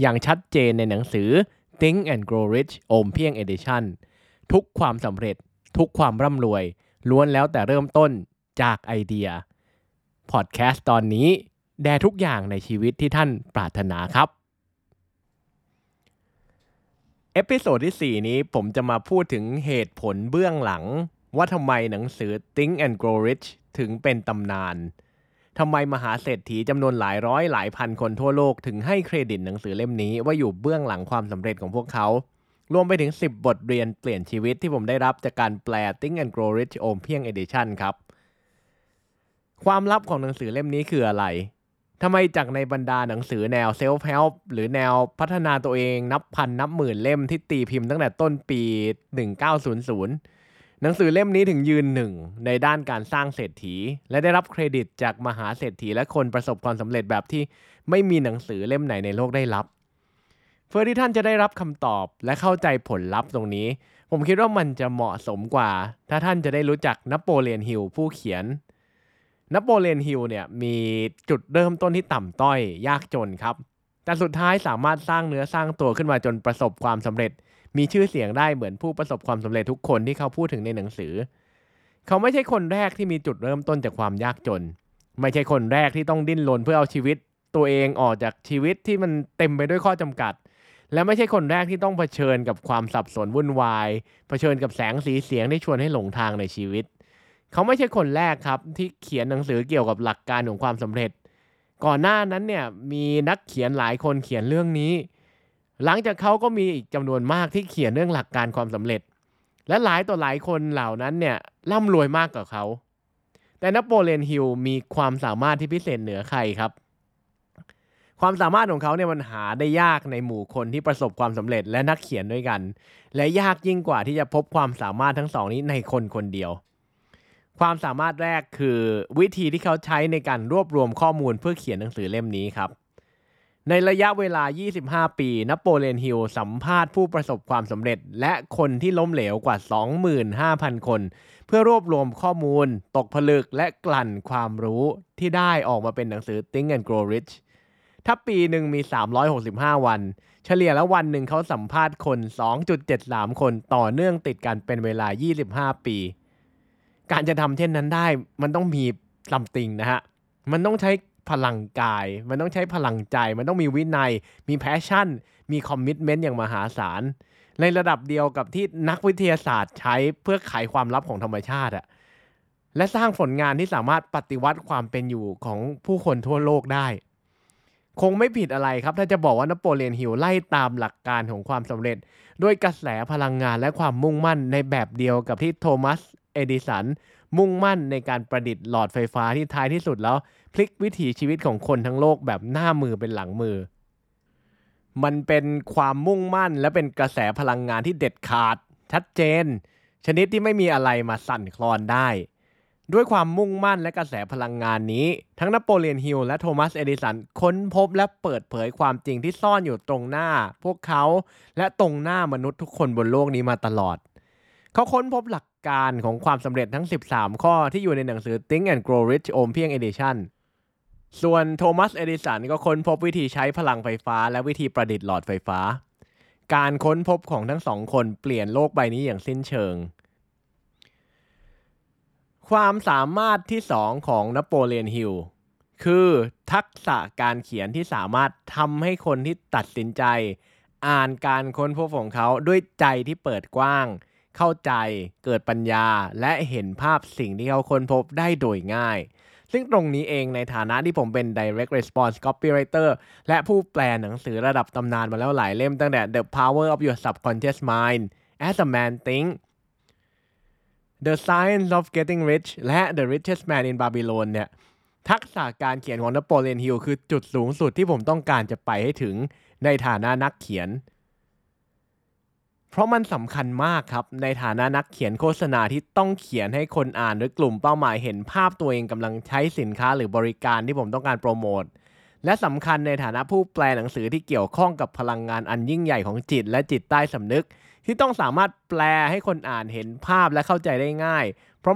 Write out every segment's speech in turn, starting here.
อย่างชัดเจนในหนังสือ Think and Grow Rich โอมเพียง Edition ทุกความสำเร็จ ทุกความร่ำรวย ล้วนแล้วแต่เริ่มต้นจากไอเดีย พอดแคสต์ตอนนี้ แด่ทุกอย่างในชีวิตที่ท่านปรารถนาครับ episode ที่ 4 นี้ผมจะมาพูดถึงเหตุผลเบื้องหลัง ว่าทำไมหนังสือ Think and Grow Rich ถึงเป็นตำนาน ทำไมมหาเศรษฐีจำนวนหลายร้อยหลายพันคนทั่วโลกถึงให้เครดิตหนังสือเล่มนี้ว่าอยู่เบื้องหลังความสำเร็จของพวกเขา รวมไปถึง 10 บทเรียนเปลี่ยนชีวิตที่ผมได้รับจากการแปล Think and Grow Rich โอมเพียง Edition ครับ ความลับของหนังสือเล่มนี้คืออะไรทำไมจากในบรรดาหนังสือแนว Self Help หรือแนวพัฒนาตัวเองนับพันนับหมื่นเล่มที่ตีพิมพ์ตั้งแต่ต้นปี 1900 หนังสือเล่มนี้ถึงยืนหนึ่งในด้านการสร้างเศรษฐี และได้รับเครดิตจากมหาเศรษฐีและคนประสบความสำเร็จแบบที่ไม่มีหนังสือเล่มไหนในโลกได้รับ เพื่อที่ท่านจะได้รับคำตอบและเข้าใจผลลัพธ์ตรงนี้ ผมคิดว่ามันจะเหมาะสมกว่า ถ้าท่านจะได้รู้จักนโปเลียนฮิลผู้เขียนนโปเลียนฮิลเนี่ยมีจุดเริ่มต้นที่ต่ำต้อยยากจนครับ แต่สุดท้ายสามารถสร้างเนื้อสร้างตัวขึ้นมาจนประสบความสำเร็จ มีชื่อเสียงได้เหมือนผู้ประสบความสำเร็จทุกคนที่เขาพูดถึงในหนังสือ เขาไม่ใช่คนแรกที่มีจุดเริ่มต้นจากความยากจน ไม่ใช่คนแรกที่ต้องดิ้นรนเพื่อเอาชีวิต ตัวเองออกจากชีวิตที่มันเต็มไปด้วยข้อจำกัด และไม่ใช่คนแรกที่ต้องเผชิญกับความสับสนวุ่นวายเผชิญกับแสงสีเสียงที่ชวนให้หลงทางในชีวิต เขาไม่ใช่คนแรกครับที่เขียนหนังสือเกี่ยวกับหลักการของความสำเร็จ ก่อนหน้านั้นเนี่ยมีนักเขียนหลายคนเขียนเรื่องนี้ หลังจากเขาก็มีอีกจำนวนมากที่เขียนเรื่องหลักการความสำเร็จ และหลายต่อหลายคนเหล่านั้นเนี่ยร่ำรวยมากกว่าเขา แต่นโปเลียนฮิลมีความสามารถที่พิเศษเหนือใครครับ ความสามารถของเขาเนี่ยมันหาได้ยากในหมู่คนที่ประสบความสำเร็จและนักเขียนด้วยกัน และยากยิ่งกว่าที่จะพบความสามารถทั้งสองนี้ในคนคนเดียว ความสามารถแรกคือวิธีที่เขาใช้ในการรวบรวมข้อมูลเพื่อเขียนหนังสือเล่มนี้ครับ ในระยะเวลา 25 ปีนโปเลียนฮิลสัมภาษณ์ผู้ประสบความสำเร็จ และคนที่ล้มเหลวกว่า 25,000 คน เพื่อรวบรวมข้อมูล ตกผลึกและกลั่นความรู้ที่ได้ออกมาเป็นหนังสือ Think and Grow Rich ถ้าปีหนึ่งมี 365 วัน เฉลี่ยแล้ววันหนึ่งเขาสัมภาษณ์คน 2.73 คนต่อเนื่องติดกันเป็นเวลา 25 ปี การจะทำเช่นนั้นได้ มันต้องมี something นะฮะ มันต้องใช้ พลังกาย มันต้องใช้พลังใจ มันต้องมีวินัย มี passion มี commitment อย่างมหาศาล ในระดับเดียวกับที่นักวิทยาศาสตร์ใช้เพื่อไขความลับของธรรมชาติอะและสร้างผลงานที่สามารถปฏิวัติความเป็นอยู่ของผู้คนทั่วโลกได้ คงไม่ผิดอะไรครับ ถ้าจะบอกว่านโปเลียนฮิลไล่ตามหลักการของความสำเร็จ ด้วยกระแสพลังงานและความมุ่งมั่นในแบบเดียวกับที่โทมัสเอดิสันมุ่งมั่นในการประดิษฐ์หลอดไฟฟ้าที่ท้ายที่สุดแล้ว พลิกวิถีชีวิตของคนทั้งโลกแบบหน้ามือเป็นหลังมือ มันเป็นความมุ่งมั่นและเป็นกระแสพลังงานที่เด็ดขาด ชัดเจน ชนิดที่ไม่มีอะไรมาสั่นคลอนได้ ด้วยความมุ่งมั่นและกระแสพลังงานนี้ ทั้งนโปเลียนฮิลและโทมัสเอดิสันค้นพบและเปิดเผยความจริงที่ซ่อนอยู่ตรงหน้า พวกเขาและตรงหน้ามนุษย์ทุกคนบนโลกนี้มาตลอด เขาค้นพบหลักการของความสำเร็จทั้ง 13 ข้อที่อยู่ในหนังสือ Think and Grow Rich โอมเพียง Edition ส่วนโทมัสเอดิสันก็ค้นพบวิธีใช้พลังไฟฟ้า และวิธีประดิษฐ์หลอดไฟฟ้า การค้นพบของทั้งสองคนเปลี่ยนโลกใบนี้อย่างสิ้นเชิง ความสามารถที่สองของนโปเลียนฮิลคือทักษะการเขียนที่สามารถทำให้คนที่ตัดสินใจ อ่านการค้นพบของเขาด้วยใจที่เปิดกว้าง เข้าใจเกิดปัญญาและเห็นภาพสิ่งที่เขาค้นพบได้โดยง่าย ซึ่งตรงนี้เองในฐานะที่ผมเป็น direct response copywriter และผู้แปลหนังสือระดับตำนานมาแล้วหลายเล่มตั้งแต่ The Power of Your Subconscious Mind As a Man Think The Science of Getting Rich และ The Richest Man in Babylon เนี่ยทักษะการเขียนของนโปเลียนฮิลคือจุดสูงสุดที่ผมต้องการจะไปให้ถึงในฐานะนักเขียน เพราะมันสำคัญมากครับ ในฐานะนักเขียนโฆษณาที่ต้องเขียนให้คนอ่านหรือกลุ่มเป้าหมายเห็นภาพตัวเองกำลังใช้สินค้าหรือบริการที่ผมต้องการโปรโมทและสำคัญในฐานะผู้แปลหนังสือที่เกี่ยวข้องกับพลังงานอันยิ่งใหญ่ของจิตและจิตใต้สำนึก ที่ต้องสามารถแปลให้คนอ่านเห็นภาพและเข้าใจได้ง่าย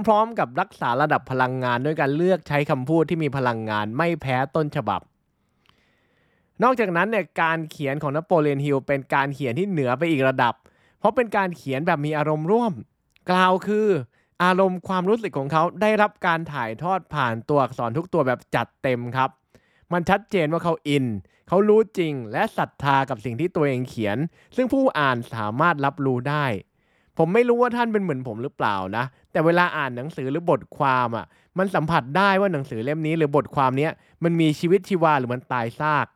พร้อมๆ กับรักษาระดับพลังงานด้วยการเลือกใช้คำพูดที่มีพลังงานไม่แพ้ต้นฉบับ นอกจากนั้นเนี่ยการเขียนของนโปเลียนฮิลเป็นการเขียนที่เหนือไปอีกระดับ เพราะเป็นการเขียนแบบมีอารมณ์ร่วม กล่าวคืออารมณ์ความรู้สึกของเขาได้รับการถ่ายทอดผ่านตัวอักษรทุกตัวแบบจัดเต็มครับ มันชัดเจนว่าเขาอิน เขารู้จริงและศรัทธากับสิ่งที่ตัวเองเขียน ซึ่งผู้อ่านสามารถรับรู้ได้ ผมไม่รู้ว่าท่านเป็นเหมือนผมหรือเปล่านะ แต่เวลาอ่านหนังสือหรือบทความอะ มันสัมผัสได้ว่าหนังสือเล่มนี้หรือบทความนี้มันมีชีวิตชีวาหรือมันตายซาก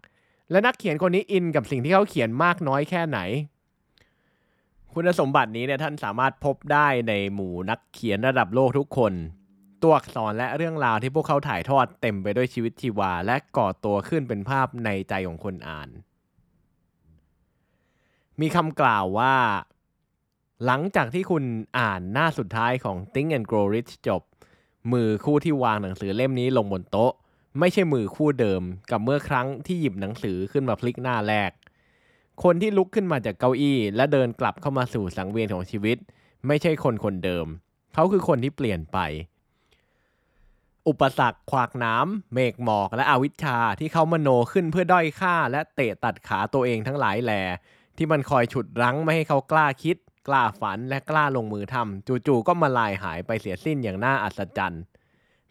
และนักเขียนคนนี้อินกับสิ่งที่เขาเขียนมากน้อยแค่ไหน คุณสมบัตินี้เนี่ยท่านสามารถพบได้ในหมู่นักเขียนระดับโลกทุกคน ตัวอักษรและเรื่องราวที่พวกเขาถ่ายทอดเต็มไปด้วยชีวิตชีวา และก่อตัวขึ้นเป็นภาพในใจของคนอ่าน มีคำกล่าวว่า หลังจากที่คุณอ่านหน้าสุดท้ายของ Think and Grow Rich จบ มือคู่ที่วางหนังสือเล่มนี้ลงบนโต๊ะ ไม่ใช่มือคู่เดิมกับเมื่อครั้งที่หยิบหนังสือขึ้นมาพลิกหน้าแรก คนที่ลุกขึ้นมาจากเก้าอี้ และเดินกลับเข้ามาสู่สังเวียนของชีวิต ไม่ใช่คนคนเดิม เขาคือคนที่เปลี่ยนไป อุปสรรคขวากน้ำเมฆหมอกและอวิชชาที่เขามโนขึ้นเพื่อด้อยค่า และเตะตัดขาตัวเองทั้งหลายแหล่ที่มันคอยฉุดรั้งไม่ให้เขากล้าคิด กล้าฝันและกล้าลงมือทำจู่ๆก็มาลายหายไปเสียสิ้นอย่างน่าอัศจรรย์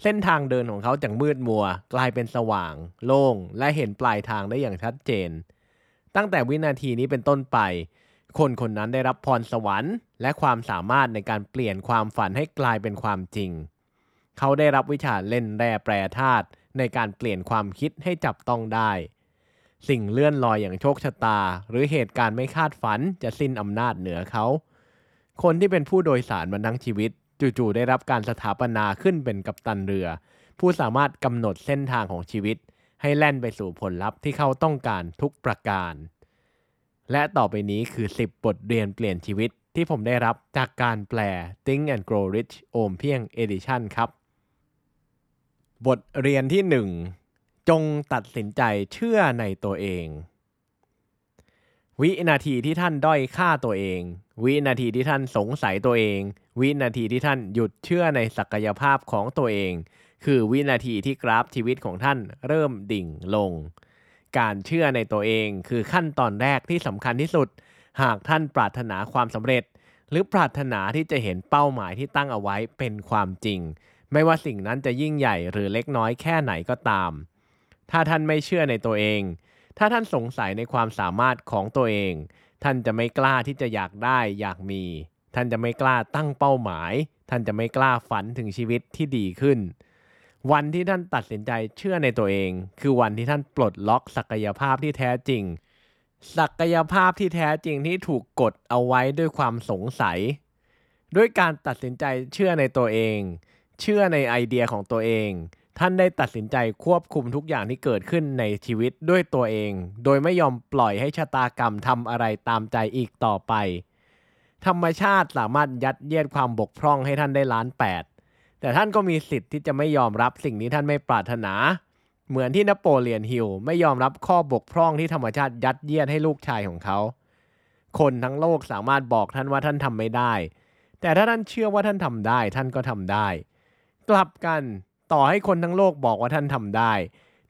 เส้นทางเดินของเขาจากมืดมัว กลายเป็นสว่าง โล่ง และเห็นปลายทางได้อย่างชัดเจน ตั้งแต่วินาทีนี้เป็นต้นไป คนคนนั้นได้รับพรสวรรค์ และความสามารถในการเปลี่ยนความฝันให้กลายเป็นความจริง เขาได้รับวิชาเล่นแร่แปรธาตุในการเปลี่ยนความคิดให้จับต้องได้ สิ่งเลื่อนลอยอย่างโชคชะตา หรือเหตุการณ์ไม่คาดฝันจะสิ้นอำนาจเหนือเขา คนที่เป็นผู้โดยสารมาทั้งชีวิต จู่ๆได้รับการสถาปนาขึ้นเป็นกัปตันเรือ ผู้สามารถกำหนดเส้นทางของชีวิต ให้แล่นไปสู่ผลลัพธ์ที่เขาต้องการทุกประการ และต่อไปนี้คือ 10 บทเรียนเปลี่ยนชีวิตที่ผมได้รับจากการแปล Think and Grow Rich โอมเพียง Edition ครับ บทเรียนที่ 1 จงตัดสินใจเชื่อในตัวเอง วินาทีที่ท่านด้อยค่าตัวเอง วินาทีที่ท่านสงสัยตัวเอง วินาทีที่ท่านหยุดเชื่อในศักยภาพของตัวเอง คือวินาทีที่กราฟชีวิตของท่านเริ่มดิ่งลง การเชื่อในตัวเองคือขั้นตอนแรกที่สำคัญที่สุด หากท่านปรารถนาความสำเร็จ หรือปรารถนาที่จะเห็นเป้าหมายที่ตั้งเอาไว้เป็นความจริง ไม่ว่าสิ่งนั้นจะยิ่งใหญ่หรือเล็กน้อยแค่ไหนก็ตาม ถ้าท่านไม่เชื่อในตัวเอง ถ้าท่านสงสัยในความสามารถของตัวเอง ท่านจะไม่กล้าที่จะอยากได้อยากมี ท่านจะไม่กล้าตั้งเป้าหมาย ท่านจะไม่กล้าฝันถึงชีวิตที่ดีขึ้น วันที่ท่านตัดสินใจเชื่อในตัวเอง คือวันที่ท่านปลดล็อกศักยภาพที่แท้จริง ศักยภาพที่แท้จริงที่ถูกกดเอาไว้ด้วยความสงสัย ด้วยการตัดสินใจเชื่อในตัวเอง เชื่อในไอเดียของตัวเอง ท่านได้ตัดสินใจควบคุมทุกอย่างที่เกิดขึ้นในชีวิตด้วยตัวเอง โดยไม่ยอมปล่อยให้ชะตากรรมทำอะไรตามใจอีกต่อไป ธรรมชาติสามารถยัดเยียดความบกพร่องให้ท่านได้ล้านแปด แต่ท่านก็มีสิทธิ์ที่จะไม่ยอมรับสิ่งที่ท่านไม่ปรารถนา เหมือนที่นโปเลียนฮิลไม่ยอมรับข้อบกพร่องที่ธรรมชาติยัดเยียดให้ลูกชายของเขา คนทั้งโลกสามารถบอกท่านว่าท่านทำไม่ได้ แต่ถ้าท่านเชื่อว่าท่านทำได้ ท่านก็ทำได้ กลับกันต่อให้คนทั้งโลกบอกว่าท่านทำได้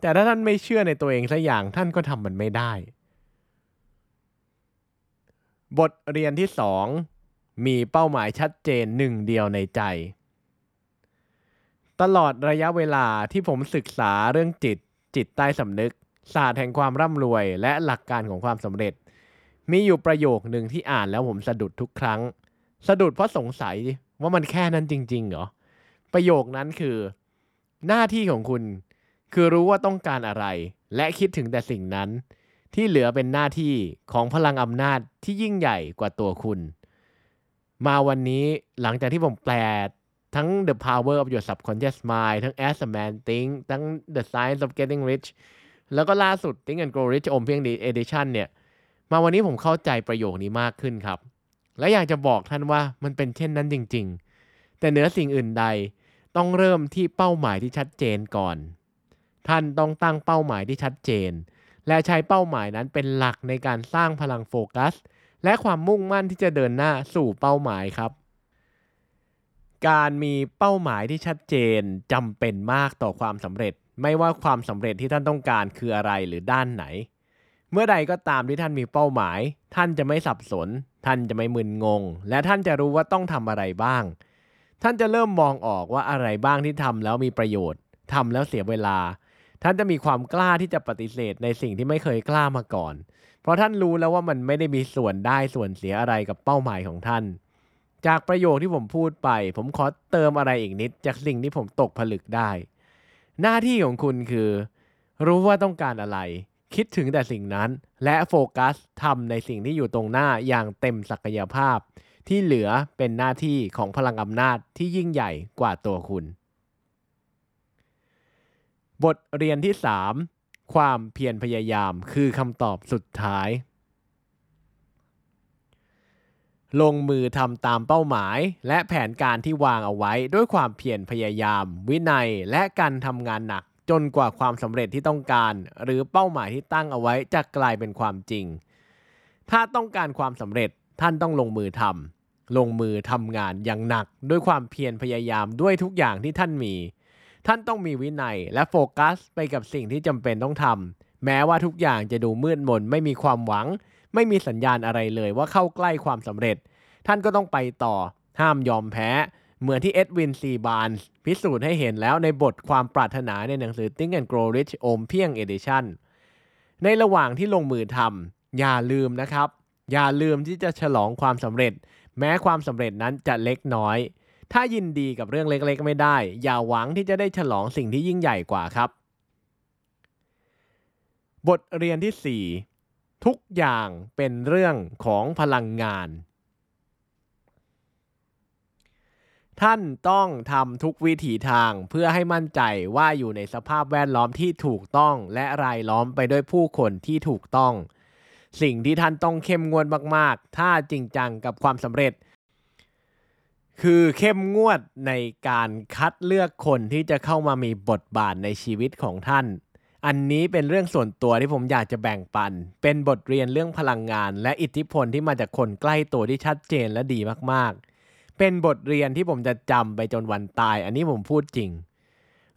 แต่ถ้าท่านไม่เชื่อในตัวเองสักอย่างท่านก็ทำมันไม่ได้ บทเรียนที่สองมีเป้าหมายชัดเจนหนึ่งเดียวในใจ ตลอดระยะเวลาที่ผมศึกษาเรื่องจิต จิตใต้สำนึก ศาสตร์แห่งความร่ำรวย และหลักการของความสำเร็จ มีอยู่ประโยคหนึ่งที่อ่านแล้วผมสะดุดทุกครั้ง สะดุดเพราะสงสัยว่ามันแค่นั้นจริงๆเหรอ ประโยคนั้นคือ หน้าที่ของคุณ คือรู้ว่าต้องการอะไร และคิดถึงแต่สิ่งนั้น ที่เหลือเป็นหน้าที่ของพลังอำนาจที่ยิ่งใหญ่กว่าตัวคุณ มาวันนี้หลังจากที่ผมแปล ทั้ง The Power of Your Subconscious Mind ทั้ง As a Man Think ทั้ง The Science of Getting Rich แล้วก็ล่าสุด Think and Grow Rich อมเพียงดี Edition เนี่ย มาวันนี้ผมเข้าใจประโยคนี้มากขึ้นครับ และอยากจะบอกท่านว่ามันเป็นเช่นนั้นจริง ๆ แต่เหนือสิ่งอื่นใดต้องเริ่มที่เป้าหมายที่ชัดเจนก่อน ท่านต้องตั้งเป้าหมายที่ชัดเจน และใช้เป้าหมายนั้นเป็นหลักในการสร้างพลังโฟกัส และความมุ่งมั่นที่จะเดินหน้าสู่เป้าหมายครับ การมีเป้าหมายที่ชัดเจนจำเป็นมากต่อความสำเร็จ ไม่ว่าความสำเร็จที่ท่านต้องการคืออะไรหรือด้านไหน เมื่อใดก็ตามที่ท่านมีเป้าหมาย ท่านจะไม่สับสน ท่านจะไม่มึนงง และท่านจะรู้ว่าต้องทำอะไรบ้าง ท่านจะเริ่มมองออกว่าอะไรบ้างที่ทำแล้วมีประโยชน์ทำแล้วเสียเวลา ท่านจะมีความกล้าที่จะปฏิเสธในสิ่งที่ไม่เคยกล้ามาก่อน เพราะท่านรู้แล้วว่ามันไม่ได้มีส่วนได้ส่วนเสียอะไรกับเป้าหมายของท่าน จากประโยคที่ผมพูดไป ผมขอเติมอะไรอีกนิด จากสิ่งที่ผมตกผลึกได้ หน้าที่ของคุณคือ รู้ว่าต้องการอะไร คิดถึงแต่สิ่งนั้น และโฟกัสทำในสิ่งที่อยู่ตรงหน้าอย่างเต็มศักยภาพ ที่เหลือเป็นหน้าที่ของพลังอำนาจที่ยิ่งใหญ่กว่าตัวคุณ บทเรียนที่ 3 ความเพียรพยายามคือคำตอบสุดท้าย ลงมือทำตามเป้าหมาย และแผนการที่วางเอาไว้ด้วยความเพียรพยายาม วินัยและการทำงานหนัก จนกว่าความสำเร็จที่ต้องการ หรือเป้าหมายที่ตั้งเอาไว้จะกลายเป็นความจริง ถ้าต้องการความสำเร็จท่านต้องลงมือทำลงมือทำงานอย่างหนัก ด้วยความเพียรพยายามด้วยทุกอย่างที่ท่านมี ท่านต้องมีวินัยและโฟกัสไปกับสิ่งที่จำเป็นต้องทำแม้ว่าทุกอย่างจะดูมืดมนไม่มีความหวัง ไม่มีสัญญาณอะไรเลยว่าเข้าใกล้ความสำเร็จ ท่านก็ต้องไปต่อห้ามยอมแพ้ เหมือนที่เอ็ดวินซีบานพิสูจน์ให้เห็นแล้วในบทความปรารถนาในหนังสือ Think and Grow Rich โอมเพียง Edition ในระหว่างที่ลงมือทำอย่าลืมนะครับ อย่าลืมที่จะฉลองความสำเร็จ แม้ความสำเร็จนั้นจะเล็กน้อย ถ้ายินดีกับเรื่องเล็กๆ ไม่ได้ อย่าหวังที่จะได้ฉลองสิ่งที่ยิ่งใหญ่กว่าครับ บทเรียนที่ 4 ทุกอย่างเป็นเรื่องของพลังงาน ท่านต้องทำทุกวิถีทางเพื่อให้มั่นใจว่าอยู่ในสภาพแวดล้อมที่ถูกต้องและรายล้อมไปด้วยผู้คนที่ถูกต้อง สิ่งที่ท่านต้องเข้มงวดมาก ๆ ถ้าจริงจังกับความสำเร็จ คือเข้มงวดในการคัดเลือกคนที่จะเข้ามามีบทบาทในชีวิตของท่าน อันนี้เป็นเรื่องส่วนตัวที่ผมอยากจะแบ่งปัน เป็นบทเรียนเรื่องพลังงาน และอิทธิพลที่มาจากคนใกล้ตัวที่ชัดเจนและดีมากๆ เป็นบทเรียนที่ผมจะจำไปจนวันตาย อันนี้ผมพูดจริง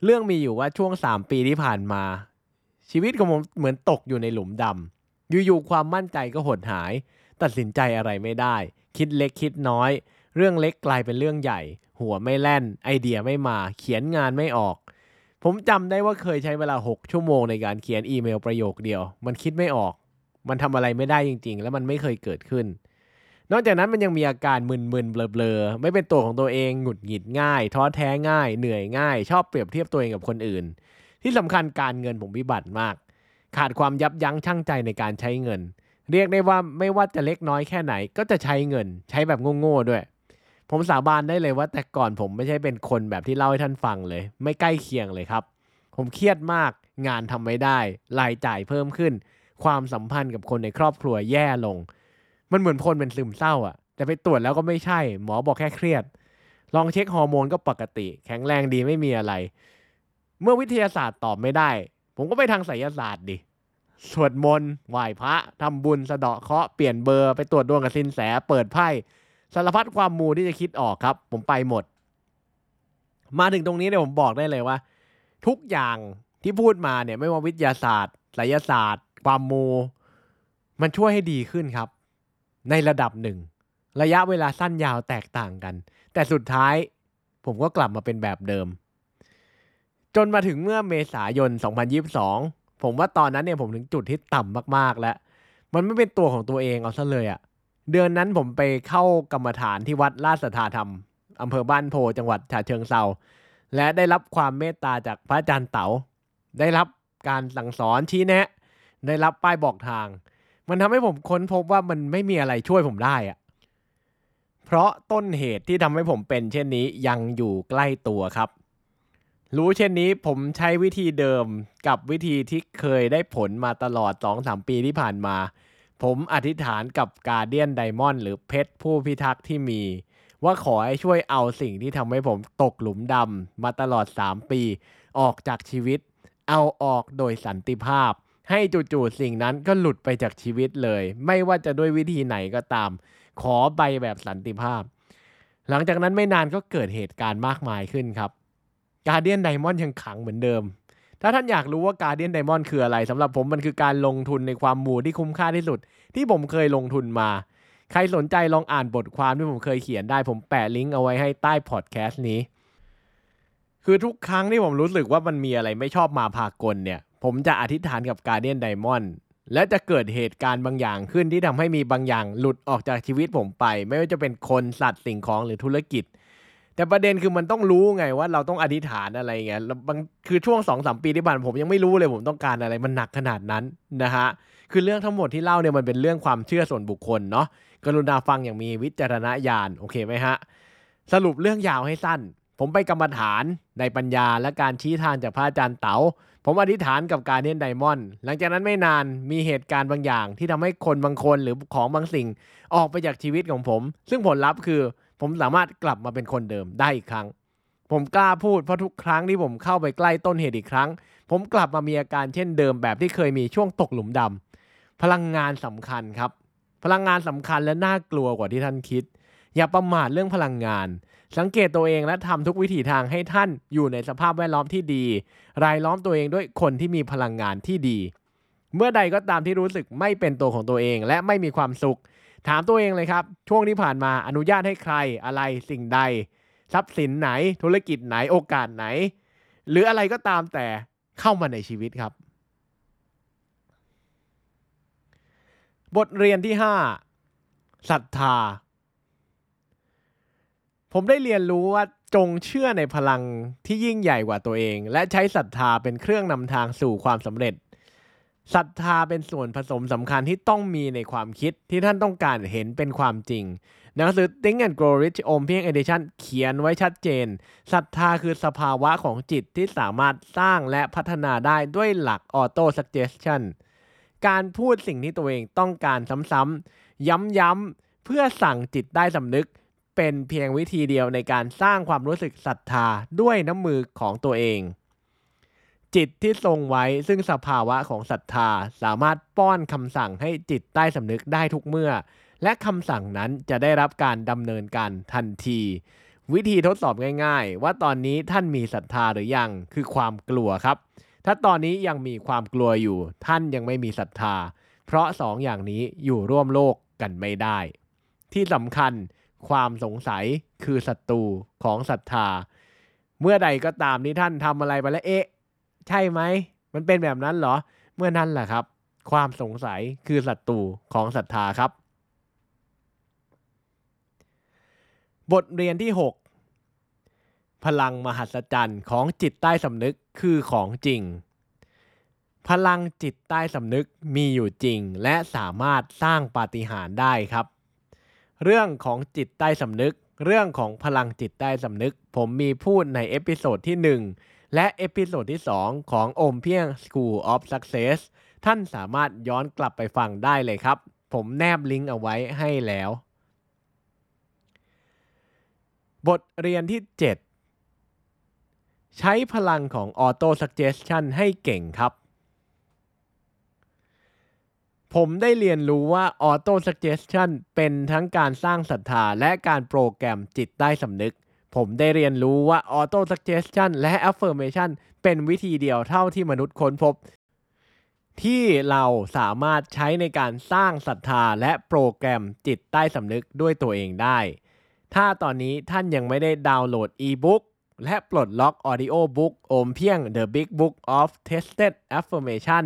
เรื่องมีอยู่ว่าช่วง 3 ปีที่ผ่านมา ชีวิตของผมเหมือนตกอยู่ในหลุมดำอยู่ๆความมั่นใจก็หดหาย ตัดสินใจอะไรไม่ได้ คิดเล็กคิดน้อย เรื่องเล็กกลายเป็นเรื่องใหญ่ หัวไม่แล่น ไอเดียไม่มา เขียนงานไม่ออก ผมจำได้ว่าเคยใช้เวลา 6 ชั่วโมงในการเขียนอีเมลประโยคเดียว มันคิดไม่ออก มันทำอะไรไม่ได้จริง ๆ แล้วมันไม่เคยเกิดขึ้น นอกจากนั้นมันยังมีอาการมึนๆเบลอๆไม่เป็นตัวของตัวเองหงุดหงิดง่าย ท้อแท้ง่าย เหนื่อยง่าย ชอบเปรียบเทียบตัวเองกับคนอื่น ที่สำคัญการเงินผมวิบัติมาก ขาดความยับยั้งชั่งใจในการใช้เงิน เรียกได้ว่าไม่ว่าจะเล็กน้อยแค่ไหน ก็จะใช้เงิน ใช้แบบโง่ๆด้วย ผมสาบานได้เลยว่าแต่ก่อนผมไม่ใช่เป็นคนแบบที่เล่าให้ท่านฟังเลย ไม่ใกล้เคียงเลยครับ ผมเครียดมากงานทำไม่ได้รายจ่ายเพิ่มขึ้น ความสัมพันธ์กับคนในครอบครัวแย่ลง มันเหมือนคนเป็นซึมเศร้าอะแต่ไปตรวจแล้วก็ไม่ใช่ หมอบอกแค่เครียด ลองเช็คฮอร์โมนก็ปกติ แข็งแรงดีไม่มีอะไร เมื่อวิทยาศาสตร์ตอบไม่ได้ ผมก็ไปทางไสยศาสตร์ดิสวดมนต์ไหว้พระทำบุญสะเดาะเคราะห์เปลี่ยนเบอร์ไปตรวจดวงกับซินแสเปิดไพ่ สารพัดความมูที่จะคิดออกครับ ผมไปหมด มาถึงตรงนี้เนี่ยผมบอกได้เลยว่า ทุกอย่างที่พูดมาเนี่ยไม่ว่าวิทยาศาสตร์ไสยศาสตร์ ความมู มันช่วยให้ดีขึ้นครับ ในระดับหนึ่ง ระยะเวลาสั้นยาวแตกต่างกัน แต่สุดท้ายผมก็กลับมาเป็นแบบเดิม จนมาถึงเมื่อเมษายน 2022 ผมว่าตอนนั้นเนี่ยผมถึงจุดที่ต่ำมากๆแล้ว มันไม่เป็นตัวของตัวเองเอาซะเลยอะ เดือนนั้นผมไปเข้ากรรมฐานที่วัดราชสัทธาธรรมอำเภอบ้านโพจังหวัดฉะเชิงเซาและได้รับความเมตตาจากพระอาจารย์เต๋า ได้รับการสั่งสอนชี้แนะ ได้รับป้ายบอกทาง มันทำให้ผมค้นพบว่ามันไม่มีอะไรช่วยผมได้อะเพราะต้นเหตุที่ทำให้ผมเป็น เช่นนี้ยังอยู่ใกล้ตัวครับ รู้เช่นนี้ผมใช้วิธีเดิมกับวิธีที่เคยได้ผลมาตลอด 2-3 ปีที่ผ่านมา ผมอธิษฐานกับการเดียนไดมอนด์หรือเพชรผู้พิทักษ์ที่มี ว่าขอให้ช่วยเอาสิ่งที่ทำให้ผมตกหลุมดำมาตลอด 3 ปี ออกจากชีวิต เอาออกโดยสันติภาพ ให้จู่ๆสิ่งนั้นก็หลุดไปจากชีวิตเลย ไม่ว่าจะด้วยวิธีไหนก็ตาม ขอใบแบบสันติภาพ หลังจากนั้นไม่นานก็เกิดเหตุการณ์มากมายขึ้นครับการเดียนไดมอนด์ยังขังเหมือนเดิม ถ้าท่านอยากรู้ว่าการเดียนไดมอนด์คืออะไรสำหรับผมมันคือการลงทุนในความมูที่คุ้มค่าที่สุด ที่ผมเคยลงทุนมา ใครสนใจลองอ่านบทความที่ผมเคยเขียนได้ผมแปะลิงก์เอาไว้ให้ใต้พอดแคสต์นี้ คือทุกครั้งที่ผมรู้สึกว่ามันมีอะไรไม่ชอบมาพากลเนี่ย ผมจะอธิษฐานกับการเดียนไดมอนด์และจะเกิดเหตุการณ์บางอย่างขึ้นที่ทำให้มีบางอย่างหลุดออกจากชีวิตผมไป ไม่ว่าจะเป็นคนสัตว์สิ่งของหรือธุรกิจ แต่ประเด็นคือมันต้องรู้ไงว่าเราต้องอธิษฐานอะไรเงี้ยบางคือช่วงสองสามปีที่ผ่านผมยังไม่รู้เลยผมต้องการอะไรมันหนักขนาดนั้นนะฮะคือเรื่องทั้งหมดที่เล่าเนี่ยมันเป็นเรื่องความเชื่อส่วนบุคคลเนาะกรุณาฟังอย่างมีวิจารณญาณโอเคไหมฮะสรุปเรื่องยาวให้สั้น ผมไปกรรมฐานในปัญญาและการชี้ทางจากพระอาจารย์เต๋าผมอธิษฐานกับการเนียนไดมอนด์หลังจากนั้นไม่นานมีเหตุการณ์บางอย่างที่ทำให้คนบางคนหรือของบางสิ่งออกไปจากชีวิตของผม ซึ่งผลลัพธ์คือ ผมสามารถกลับมาเป็นคนเดิมได้อีกครั้ง ผมกล้าพูดเพราะทุกครั้งที่ผมเข้าไปใกล้ต้นเหตุอีกครั้ง ผมกลับมามีอาการเช่นเดิมแบบที่เคยมีช่วงตกหลุมดำพลังงานสำคัญครับ พลังงานสำคัญและน่ากลัวกว่าที่ท่านคิด อย่าประมาทเรื่องพลังงาน สังเกตตัวเองและทำทุกวิถีทางให้ท่านอยู่ในสภาพแวดล้อมที่ดี รายล้อมตัวเองด้วยคนที่มีพลังงานที่ดี เมื่อใดก็ตามที่รู้สึกไม่เป็นตัวของตัวเอง และไม่มีความสุข ถามตัวเองเลยครับ ช่วงที่ผ่านมาอนุญาตให้ใครอะไรสิ่งใด ทรัพย์สินไหน ธุรกิจไหนโอกาสไหน หรืออะไรก็ตามแต่เข้ามาในชีวิตครับ บทเรียนที่ 5ศรัทธา ผมได้เรียนรู้ว่าจงเชื่อในพลังที่ยิ่งใหญ่กว่าตัวเอง และใช้ศรัทธาเป็นเครื่องนำทางสู่ความสำเร็จ ศรัทธาเป็นส่วนผสมสำคัญที่ต้องมีในความคิดที่ท่านต้องการเห็นเป็นความจริงหนังสือ Think and Grow Rich อมเพียง Edition เขียนไว้ชัดเจนศรัทธาคือสภาวะของจิตที่สามารถสร้างและพัฒนาได้ด้วยหลัก Auto Suggestion การพูดสิ่งที่ตัวเองต้องการซ้ำๆ ย้ำๆ เพื่อสั่งจิตได้สำนึก เป็นเพียงวิธีเดียวในการสร้างความรู้สึกศรัทธาด้วยน้ำมือของตัวเอง จิตที่ทรงไว้ซึ่งสภาวะของศรัทธาสามารถป้อนคำสั่งให้จิตใต้สำนึกได้ทุกเมื่อ และคำสั่งนั้นจะได้รับการดำเนินการทันที วิธีทดสอบง่าย ๆ ว่าตอนนี้ท่านมีศรัทธาหรือยังคือความกลัวครับ ถ้าตอนนี้ยังมีความกลัวอยู่ ท่านยังไม่มีศรัทธา เพราะสองอย่างนี้อยู่ร่วมโลกกันไม่ได้ ที่สำคัญความสงสัยคือศัตรูของศรัทธา เมื่อใดก็ตามที่ท่านทำอะไรไปแล้วเอ๊ะ ใช่ไหม มันเป็นแบบนั้นเหรอ เมื่อนั้นแหละครับ ความสงสัยคือศัตรูของศรัทธาครับ บทเรียนที่ 6 พลังมหัศจรรย์ของจิตใต้สำนึกคือของจริง พลังจิตใต้สำนึกมีอยู่จริง และสามารถสร้างปาฏิหาริย์ได้ครับ เรื่องของจิตใต้สำนึก เรื่องของพลังจิตใต้สำนึก ผมมีพูดใน episode ที่ 1 และ episode ที่ 2 ของโอมเพียง School of Success ท่านสามารถย้อนกลับไปฟังได้เลยครับ ผมแนบลิงก์เอาไว้ให้แล้ว บทเรียนที่ 7 ใช้พลังของ Auto Suggestion ให้เก่งครับ ผมได้เรียนรู้ว่า Auto Suggestion เป็นทั้งการสร้างศรัทธาและการโปรแกรมจิตใต้สำนึก ผมได้เรียนรู้ว่า Auto Suggestion และ Affirmation เป็นวิธีเดียวเท่าที่มนุษย์ค้นพบ ที่เราสามารถใช้ในการสร้างศรัทธาและโปรแกรมจิตใต้สำนึกด้วยตัวเองได้ ถ้าตอนนี้ท่านยังไม่ได้ดาวน์โหลดอีบุ๊กและปลดล็อกออดิโอบุ๊กโอมเพียง The Big Book of Tested Affirmation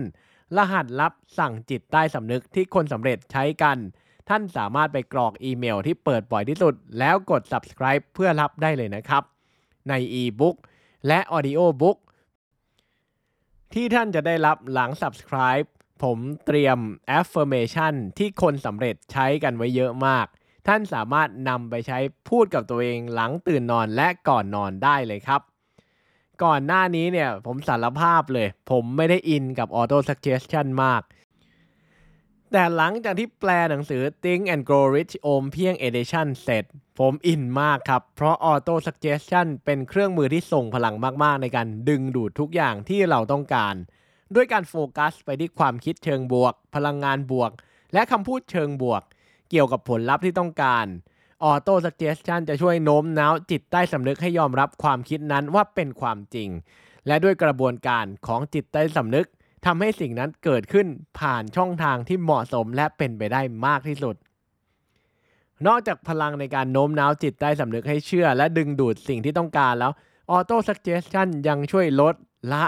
รหัสลับสั่งจิตใต้สำนึกที่คนสำเร็จใช้กัน ท่านสามารถไปกรอกอีเมลที่เปิดบ่อยที่สุด แล้วกด subscribe เพื่อรับได้เลยนะครับ ใน e-book และ audio book ที่ท่านจะได้รับหลัง subscribe ผมเตรียม affirmation ที่คนสำเร็จใช้กันไว้เยอะมาก ท่านสามารถนำไปใช้พูดกับตัวเองหลังตื่นนอนและก่อนนอนได้เลยครับ ก่อนหน้านี้เนี่ยผมสารภาพเลย ผมไม่ได้อินกับ auto suggestion มาก แต่หลังจากที่แปลหนังสือ Think and Grow Rich โอมเพียง Edition เสร็จ ผมอินมากครับ เพราะ Auto Suggestion เป็นเครื่องมือที่ส่งพลังมาก ๆ ในการดึงดูดทุกอย่างที่เราต้องการ ด้วยการโฟกัสไปที่ความคิดเชิงบวก พลังงานบวก และคำพูดเชิงบวก เกี่ยวกับผลลัพธ์ที่ต้องการ Auto Suggestion จะช่วยโน้มน้าวจิตใต้สำนึกให้ยอมรับความคิดนั้นว่าเป็นความจริง และด้วยกระบวนการของจิตใต้สำนึก ทำให้สิ่งนั้นเกิดขึ้นผ่านช่องทางที่เหมาะสมและเป็นไปได้มากที่สุด นอกจากพลังในการโน้มน้าวจิตใต้สำนึกให้เชื่อ และดึงดูดสิ่งที่ต้องการแล้ว Auto Suggestion ยังช่วยลดละ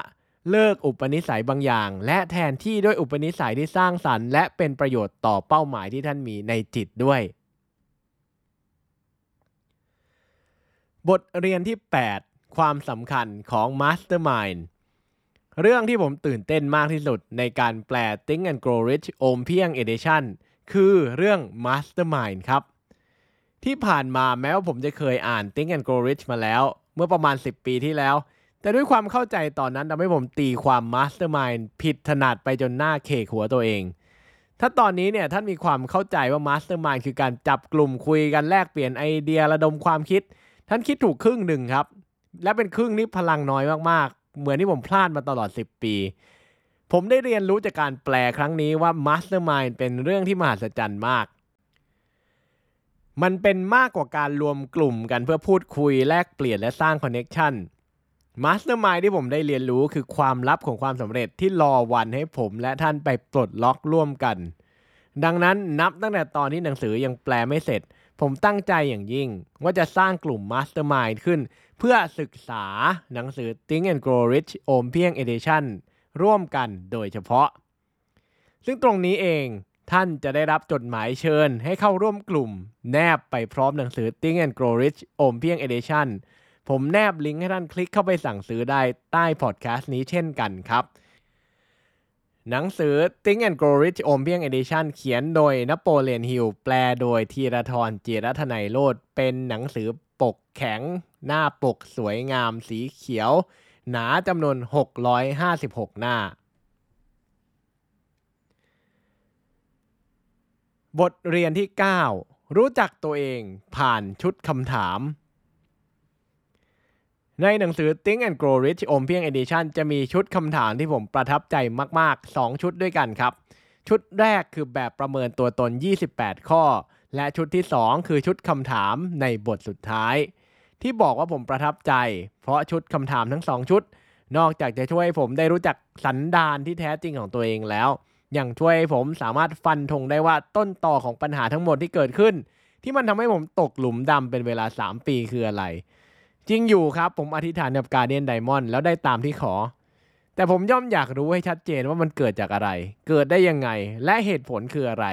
เลิกอุปนิสัยบางอย่าง และแทนที่ด้วยอุปนิสัยที่สร้างสรรค์ และเป็นประโยชน์ต่อเป้าหมายที่ท่านมีในจิตด้วย บทเรียนที่ 8 ความสำคัญของ Mastermind เรื่องที่ผมตื่นเต้นมากที่สุดในการแปล Think and Grow Rich โอมเพียง Edition คือเรื่อง Mastermind ครับ ที่ผ่านมาแม้ว่าผมจะเคยอ่าน Think and Grow Rich มาแล้ว เมื่อประมาณ 10 ปีที่แล้ว แต่ด้วยความเข้าใจตอนนั้นทำให้ผมตีความ Mastermind ผิดถนัดไปจนหน้าเคกหัวตัวเอง ถ้าตอนนี้เนี่ยท่านมีความเข้าใจว่า Mastermind คือการจับกลุ่มคุยกันแลกเปลี่ยนไอเดียระดมความคิด ท่านคิดถูกครึ่งหนึ่งครับ และเป็นครึ่งนี้พลังน้อยมากๆ เหมือนที่ผมพลาดมาตลอด 10 ปี ผมได้เรียนรู้จากการแปลครั้งนี้ว่า Mastermind เป็นเรื่องที่มหัศจรรย์มาก มันเป็นมากกว่าการรวมกลุ่มกันเพื่อพูดคุยแลกเปลี่ยนและสร้าง connection Mastermind ที่ผมได้เรียนรู้คือความลับของความสำเร็จที่รอวันให้ผมและท่านไปปลดล็อกร่วมกัน ดังนั้นนับตั้งแต่ตอนที่หนังสือยังแปลไม่เสร็จ ผมตั้งใจอย่างยิ่ง ว่าจะสร้างกลุ่ม Mastermind ขึ้น เพื่อศึกษาหนังสือ Think and Grow Rich โอมเพียง Edition ร่วมกันโดยเฉพาะ ซึ่งตรงนี้เองท่านจะได้รับจดหมายเชิญให้เข้าร่วมกลุ่ม แนบไปพร้อมหนังสือ Think and Grow Rich โอมเพียง Edition ผมแนบลิงก์ให้ท่านคลิกเข้าไปสั่งซื้อได้ใต้พอดแคสต์นี้เช่นกันครับ หนังสือ Think and Grow Rich โอมเพียง Edition เขียนโดยนโปเลียนฮิลแปลโดยธีรทรจีรัตนัยโลดเป็นหนังสือปกแข็ง หน้าปกสวยงามสีเขียว หนาจำนวน 656 หน้า บทเรียนที่ 9 รู้จักตัวเองผ่านชุดคำถาม ในหนังสือ Think and Grow Rich อมเพียง Edition จะมีชุดคำถามที่ผมประทับใจมาก ๆ 2 ชุดด้วยกันครับ ชุดแรกคือแบบประเมินตัวตน 28 ข้อ และชุดที่ 2 คือชุดคำถามในบทสุดท้าย ที่บอกว่าผมประทับใจ เพราะชุดคำถามทั้ง 2 ชุด นอกจากจะช่วยผมได้รู้จักสันดานที่แท้จริงของตัวเองแล้ว ยังช่วยผมสามารถฟันธงได้ว่าต้นต่อของปัญหาทั้งหมดที่เกิดขึ้น ที่มันทำให้ผมตกหลุมดำเป็นเวลา 3 ปีคืออะไร จริงอยู่ครับ ผมอธิษฐานกับการเดียนไดมอนด์แล้วได้ตามที่ขอ แต่ผมย่อมอยากรู้ให้ชัดเจนว่ามันเกิดจากอะไร เกิดได้ยังไง และเหตุผลคืออะไร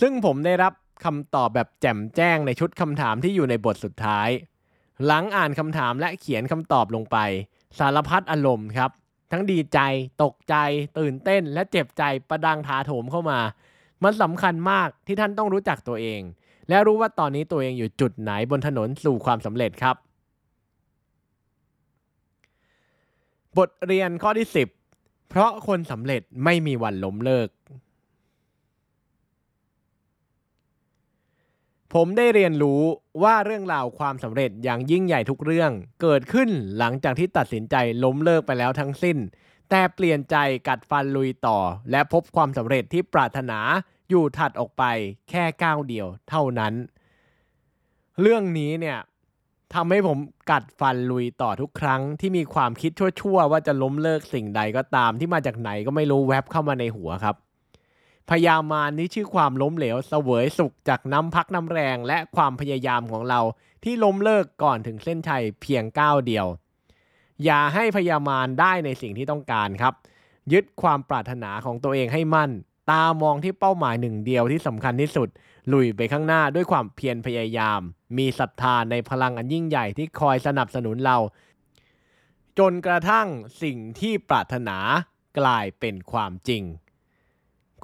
ซึ่งผมได้รับคำตอบแบบแจ่มแจ้งในชุดคำถามที่อยู่ในบทสุดท้าย หลังอ่านคำถามและเขียนคำตอบลงไป สารพัดอารมณ์ครับ ทั้งดีใจ ตกใจ ตื่นเต้น และเจ็บใจประดังถาโถมเข้ามา มันสำคัญมากที่ท่านต้องรู้จักตัวเอง และรู้ว่าตอนนี้ตัวเองอยู่จุดไหนบนถนนสู่ความสำเร็จครับ บทเรียนข้อที่ 10 เพราะคนสำเร็จไม่มีวันล้มเลิก ผมได้เรียนรู้ว่าเรื่องราวความสำเร็จอย่างยิ่งใหญ่ทุกเรื่อง เกิดขึ้นหลังจากที่ตัดสินใจล้มเลิกไปแล้วทั้งสิ้น แต่เปลี่ยนใจกัดฟันลุยต่อ และพบความสำเร็จที่ปรารถนา อยู่ถัดออกไปแค่ก้าวเดียวเท่านั้น เรื่องนี้เนี่ยทำให้ผมกัดฟันลุยต่อทุกครั้งที่มีความคิดชั่วๆ ว่าจะล้มเลิกสิ่งใดก็ตามที่มาจากไหนก็ไม่รู้แวบเข้ามาในหัวครับพยามารนี้ชื่อความล้มเหลวเสวยสุขจากน้ำพักน้ำแรงและความพยายามของเราที่ล้มเลิกก่อนถึงเส้นชัยเพียงก้าวเดียว อย่าให้พยามารได้ในสิ่งที่ต้องการครับ ยึดความปรารถนาของตัวเองให้มั่น ตามองที่เป้าหมายหนึ่งเดียวที่สำคัญที่สุด ลุยไปข้างหน้าด้วยความเพียรพยายาม มีศรัทธาในพลังอันยิ่งใหญ่ที่คอยสนับสนุนเรา จนกระทั่งสิ่งที่ปรารถนากลายเป็นความจริง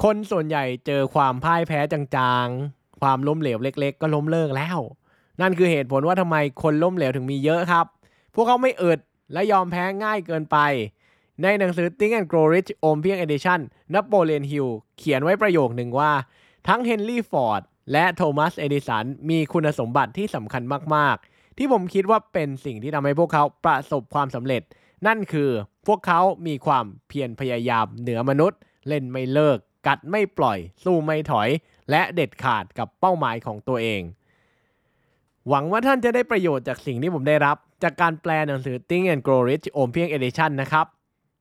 คนส่วนใหญ่เจอความพ่ายแพ้จางๆ ความล้มเหลวเล็ก ๆ ก็ล้มเลิกแล้ว นั่นคือเหตุผลว่าทำไมคนล้มเหลวถึงมีเยอะครับ พวกเขาไม่อึดและยอมแพ้ง่ายเกินไป ในหนังสือ Think and Grow Rich โอมเพียง Edition นโปเลียนฮิลเขียนไว้ประโยคหนึ่งว่า ทั้งเฮนรี่ฟอร์ดและโทมัสเอดิสันมีคุณสมบัติที่สำคัญมาก ๆ ที่ผมคิดว่าเป็นสิ่งที่ทำให้พวกเขาประสบความสำเร็จ นั่นคือพวกเขามีความเพียรพยายามเหนือมนุษย์ เล่นไม่เลิก กัดไม่ปล่อย สู้ไม่ถอย และเด็ดขาดกับเป้าหมายของตัวเอง หวังว่าท่านจะได้ประโยชน์จากสิ่งที่ผมได้รับ จากการแปลหนังสือ Think and Grow Rich โอมเพียง Edition นะครับ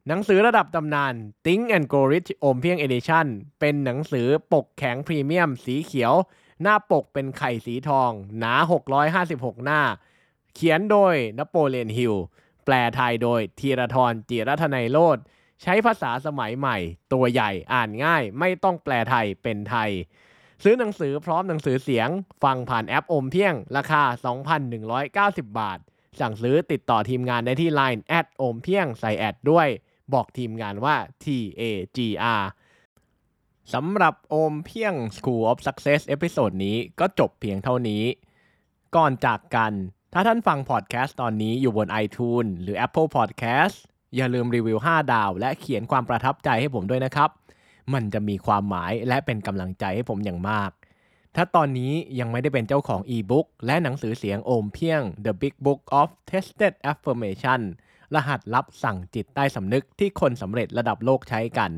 หนังสือระดับตำนาน Think and Grow Rich อมเพียง Edition เป็นหนังสือปกแข็งพรีเมียมสีเขียว หน้าปกเป็นไข่สีทอง หนา 656 หน้า เขียนโดยนโปเลียนฮิลแปลไทยโดยธีรทรจิรัทนัยโลดใช้ภาษาสมัยใหม่ ตัวใหญ่อ่านง่าย ไม่ต้องแปลไทยเป็นไทย ซื้อหนังสือพร้อมหนังสือเสียง ฟังผ่านแอปอมเพียง ราคา 2,190 บาท สั่งซื้อติดต่อทีมงานได้ที่ Line แอดโอมเพียงใส่แอดด้วย บอกทีมงานว่า T A G R สำหรับโอมเพียง School of Success episode นี้ก็จบเพียงเท่านี้ ก่อนจากกัน ถ้าท่านฟังพอดแคสต์ตอนนี้อยู่บน iTunes หรือ Apple Podcast อย่าลืมรีวิว 5 ดาว และเขียนความประทับใจให้ผมด้วยนะครับ มันจะมีความหมายและเป็นกำลังใจให้ผมอย่างมาก ถ้าตอนนี้ยังไม่ได้เป็นเจ้าของอีบุ๊กและหนังสือเสียงโอมเพียง The Big Book of Tested Affirmation รหัสลับสั่งจิตใต้สำนึกที่คนสำเร็จระดับโลกใช้กัน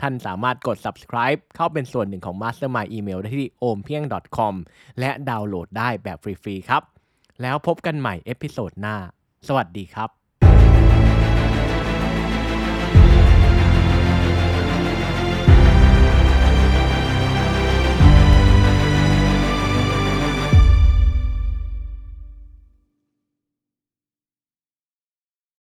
ท่านสามารถกด subscribe เข้าเป็นส่วนหนึ่งของ Mastermind Email ได้ที่ o m p i e n g c o m และดาวน์โหลดได้แบบฟรีๆครับ แล้วพบกันใหม่ episode หน้า สวัสดีครับ